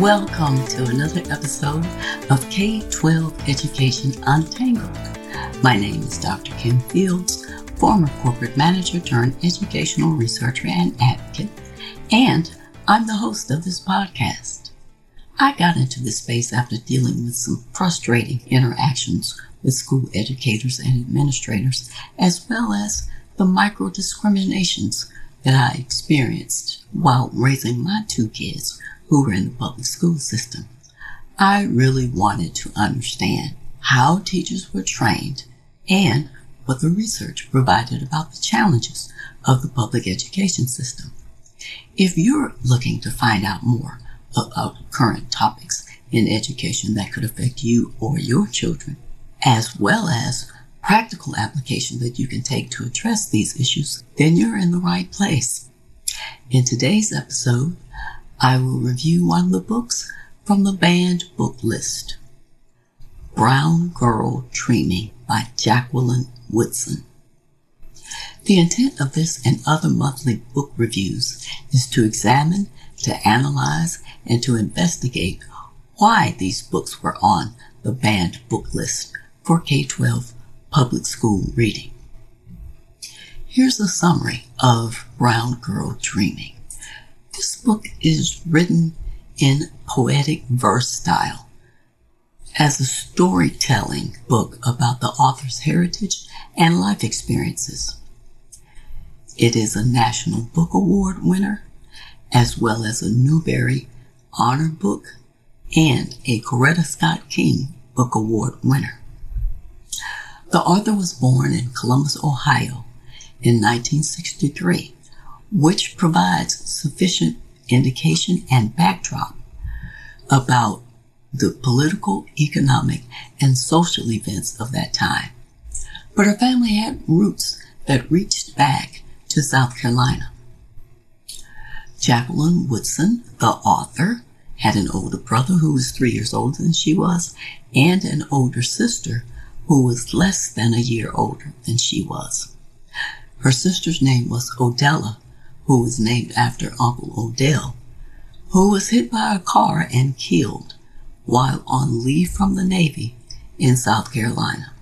Welcome to another episode of K 12 Education Untangled. My name is Dr. Kim Fields, former corporate manager turned educational researcher and advocate, and I'm the host of this podcast. I got into this space after dealing with some frustrating interactions with school educators and administrators, as well as the micro discriminations that I experienced while raising my two kids who were in the public school system. I really wanted to understand how teachers were trained and what the research provided about the challenges of the public education system. If you're looking to find out more about current topics in education that could affect you or your children, as well as practical application that you can take to address these issues, then you're in the right place. In today's episode, I will review one of the books from the banned book list. Brown Girl Dreaming by Jacqueline Woodson. The intent of this and other monthly book reviews is to examine, to analyze, and to investigate why these books were on the banned book list for K-12 public school reading. Here's a summary of Brown Girl Dreaming. This book is written in poetic verse style as a storytelling book about the author's heritage and life experiences. It is a National Book Award winner, as well as a Newbery Honor Book and a Coretta Scott King Book Award winner. The author was born in Columbus, Ohio in 1963 which provides sufficient indication and backdrop about the political, economic, and social events of that time. But her family had roots that reached back to South Carolina. Jacqueline Woodson, the author, had an older brother who was three years older than she was, and an older sister who was less than a year older than she was. Her sister's name was Odella, who was named after Uncle Odell, who was hit by a car and killed while on leave from the Navy in South Carolina.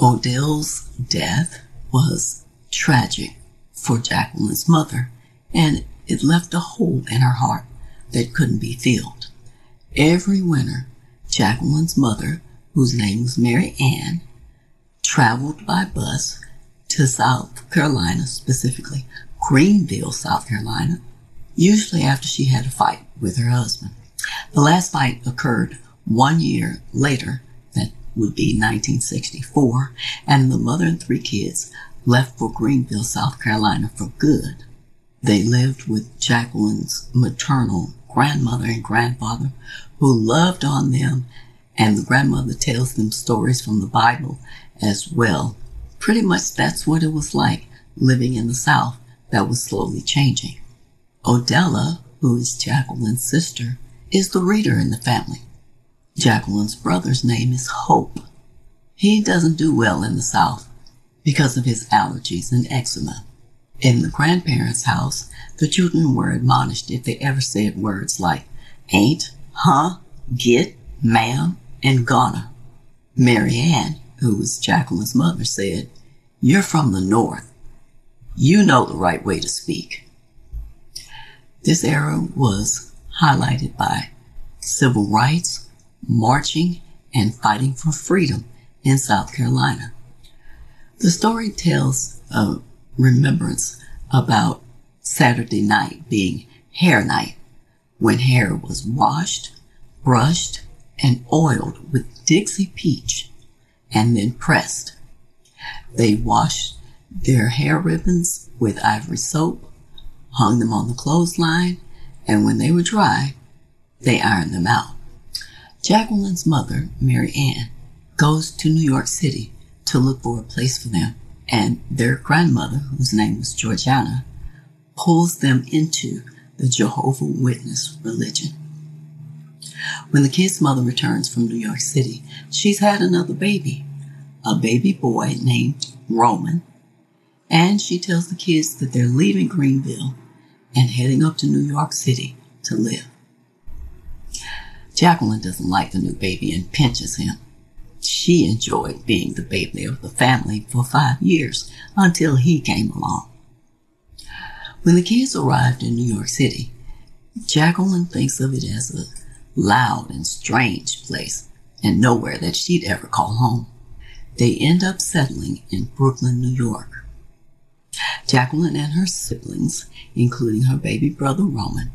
Odell's death was tragic for Jacqueline's mother, and it left a hole in her heart that couldn't be filled. Every winter, Jacqueline's mother, whose name was Mary Ann, traveled by bus to South Carolina, specifically Greenville, South Carolina, usually after she had a fight with her husband. The last fight occurred one year later, that would be 1964, and the mother and three kids left for Greenville, South Carolina for good. They lived with Jacqueline's maternal grandmother and grandfather who loved on them, and the grandmother tells them stories from the Bible as well. Pretty much that's what it was like living in the South that was slowly changing. Odella, who is Jacqueline's sister, is the reader in the family. Jacqueline's brother's name is Hope. He doesn't do well in the South because of his allergies and eczema. In the grandparents' house, the children were admonished if they ever said words like ain't, huh, get, ma'am, and gonna. Mary Ann, who was Jacqueline's mother, said, You're from the North. You know the right way to speak. This era was highlighted by civil rights, marching, and fighting for freedom in South Carolina. The story tells a remembrance about Saturday night being hair night, when hair was washed, brushed, and oiled with Dixie peach and then pressed. They washed their hair ribbons with ivory soap, hung them on the clothesline, and when they were dry, they ironed them out. Jacqueline's mother, Mary Ann, goes to New York City to look for a place for them, and their grandmother, whose name was Georgiana, pulls them into the Jehovah Witness religion. When the kid's mother returns from New York City, she's had another baby, a baby boy named Roman, and she tells the kids that they're leaving Greenville and heading up to New York City to live. Jacqueline doesn't like the new baby and pinches him. She enjoyed being the baby of the family for five years until he came along. When the kids arrived in New York City, Jacqueline thinks of it as a loud and strange place and nowhere that she'd ever call home. They end up settling in Brooklyn, New York. Jacqueline and her siblings, including her baby brother Roman,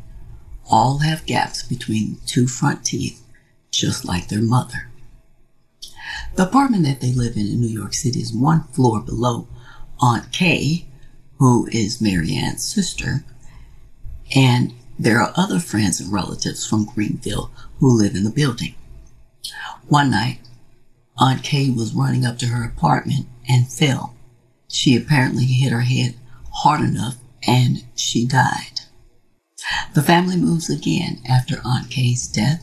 all have gaps between two front teeth, just like their mother. The apartment that they live in in New York City is one floor below Aunt Kay, who is Mary Ann's sister, and there are other friends and relatives from Greenville who live in the building. One night, Aunt Kay was running up to her apartment and fell. She apparently hit her head hard enough and she died. The family moves again after Aunt Kay's death.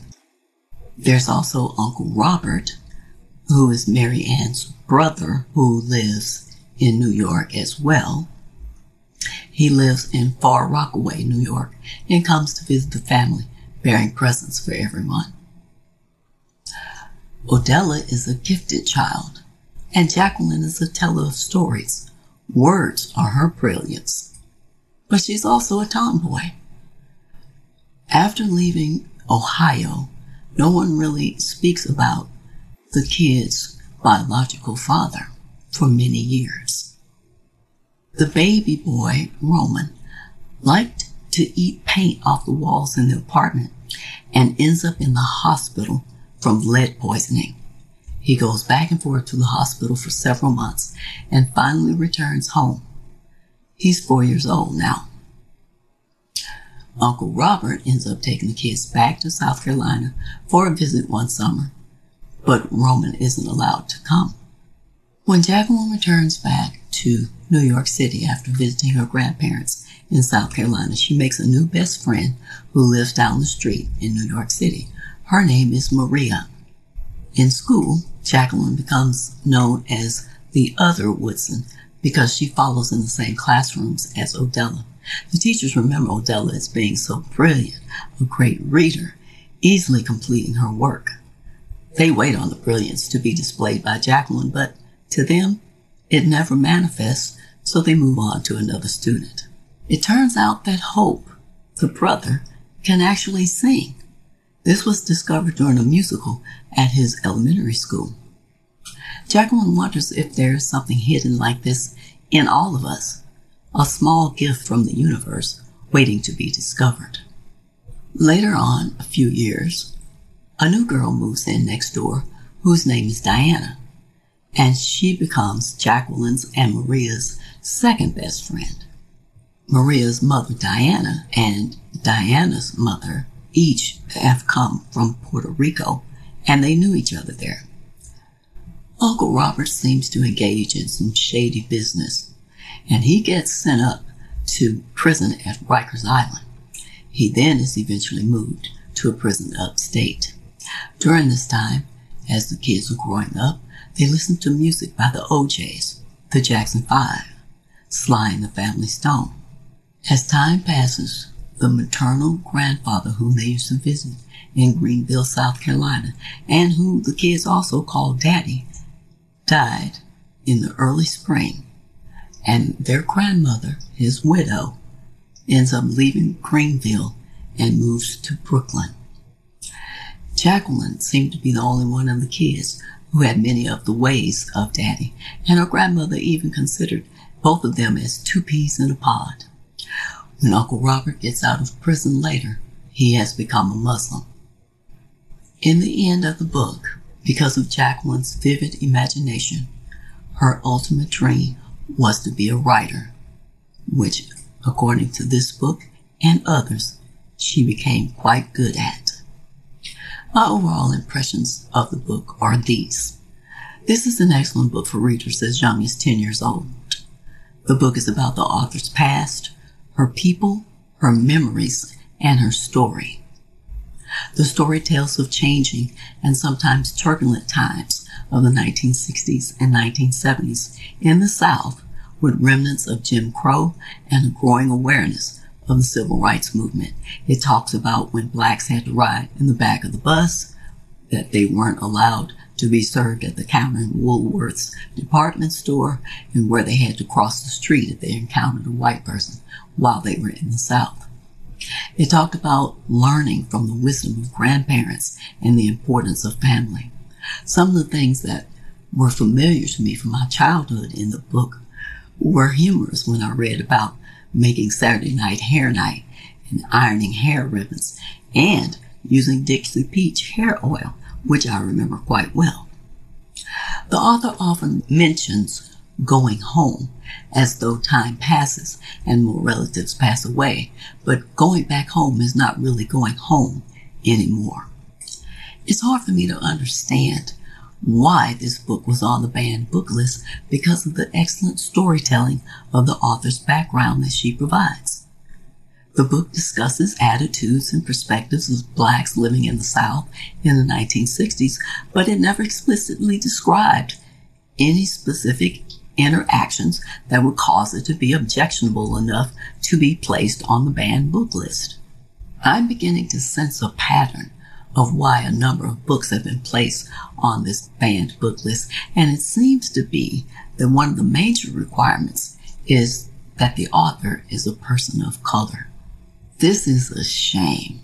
There's also Uncle Robert, who is Mary Ann's brother, who lives in New York as well. He lives in Far Rockaway, New York, and comes to visit the family, bearing presents for everyone. Odella is a gifted child, and Jacqueline is a teller of stories. Words are her brilliance. But she's also a tomboy. After leaving Ohio, no one really speaks about the kid's biological father for many years. The baby boy, Roman, liked to eat paint off the walls in the apartment and ends up in the hospital from lead poisoning. He goes back and forth to the hospital for several months and finally returns home. He's four years old now. Uncle Robert ends up taking the kids back to South Carolina for a visit one summer, but Roman isn't allowed to come. When Jacqueline returns back to New York City after visiting her grandparents in South Carolina, she makes a new best friend who lives down the street in New York City. Her name is Maria. In school, Jacqueline becomes known as the other Woodson because she follows in the same classrooms as Odella. The teachers remember Odella as being so brilliant, a great reader, easily completing her work. They wait on the brilliance to be displayed by Jacqueline, but to them, it never manifests, so they move on to another student. It turns out that Hope, the brother, can actually sing. This was discovered during a musical at his elementary school. Jacqueline wonders if there's something hidden like this in all of us, a small gift from the universe waiting to be discovered. Later on, a few years, a new girl moves in next door whose name is Diana and she becomes Jacqueline's and Maria's second best friend. Maria's mother, Diana, and Diana's mother each have come from Puerto Rico, and they knew each other there. Uncle Robert seems to engage in some shady business, and he gets sent up to prison at Rikers Island. He then is eventually moved to a prison upstate. During this time, as the kids were growing up, they listened to music by the O'Jays, the Jackson Five, Sly and the Family Stone. As time passes, the maternal grandfather whom they used to visit in Greenville, South Carolina, and who the kids also called Daddy, died in the early spring, and their grandmother, his widow, ends up leaving Greenville and moves to Brooklyn. Jacqueline seemed to be the only one of the kids who had many of the ways of Daddy, and her grandmother even considered both of them as two peas in a pod. When Uncle Robert gets out of prison later, he has become a Muslim. In the end of the book, because of Jacqueline's vivid imagination, her ultimate dream was to be a writer, which, according to this book and others, she became quite good at. My overall impressions of the book are these. This is an excellent book for readers as young as 10 years old. The book is about the author's past, her people, her memories, and her story. The story tells of changing and sometimes turbulent times of the 1960s and 1970s in the South with remnants of Jim Crow and a growing awareness of the civil rights movement. It talks about when blacks had to ride in the back of the bus, that they weren't allowed to be served at the counter in Woolworth's department store, and where they had to cross the street if they encountered a white person while they were in the South. It talked about learning from the wisdom of grandparents and the importance of family. Some of the things that were familiar to me from my childhood in the book were humorous when I read about making Saturday night hair night and ironing hair ribbons and using Dixie Peach hair oil, which I remember quite well. The author often mentions going home as though time passes and more relatives pass away, but going back home is not really going home anymore. It's hard for me to understand why this book was on the banned book list because of the excellent storytelling of the author's background that she provides. The book discusses attitudes and perspectives of blacks living in the South in the 1960s, but it never explicitly described any specific interactions that would cause it to be objectionable enough to be placed on the banned book list. I'm beginning to sense a pattern of why a number of books have been placed on this banned book list. And it seems to be that one of the major requirements is that the author is a person of color. This is a shame.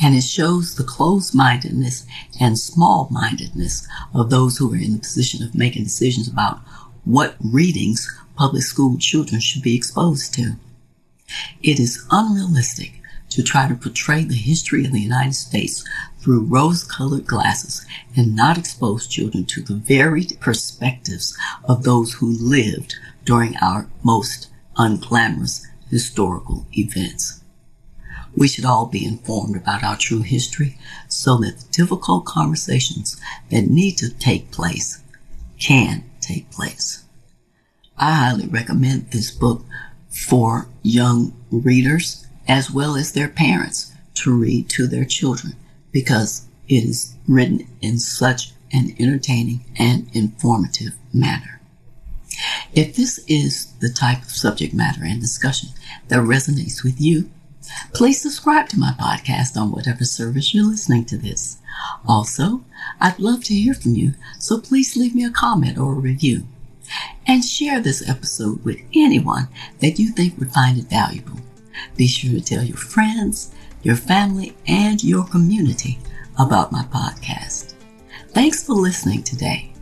And it shows the closed mindedness and small mindedness of those who are in the position of making decisions about what readings public school children should be exposed to. It is unrealistic to try to portray the history of the United States through rose colored glasses and not expose children to the varied perspectives of those who lived during our most unglamorous historical events. We should all be informed about our true history so that the difficult conversations that need to take place can take place. I highly recommend this book for young readers as well as their parents to read to their children because it is written in such an entertaining and informative manner. If this is the type of subject matter and discussion that resonates with you, please subscribe to my podcast on whatever service you're listening to this. Also, I'd love to hear from you, so please leave me a comment or a review. And share this episode with anyone that you think would find it valuable. Be sure to tell your friends, your family, and your community about my podcast. Thanks for listening today.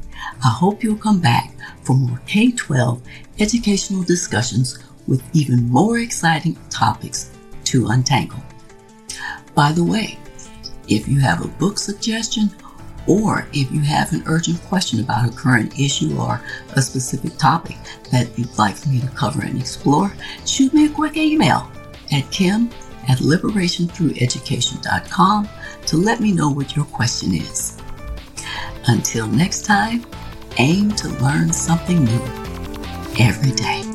I hope you'll come back for more K 12 educational discussions with even more exciting topics to untangle. By the way, if you have a book suggestion or if you have an urgent question about a current issue or a specific topic that you'd like me to cover and explore, shoot me a quick email at kim at liberationthrougheducation.com to let me know what your question is. Until next time, aim to learn something new every day.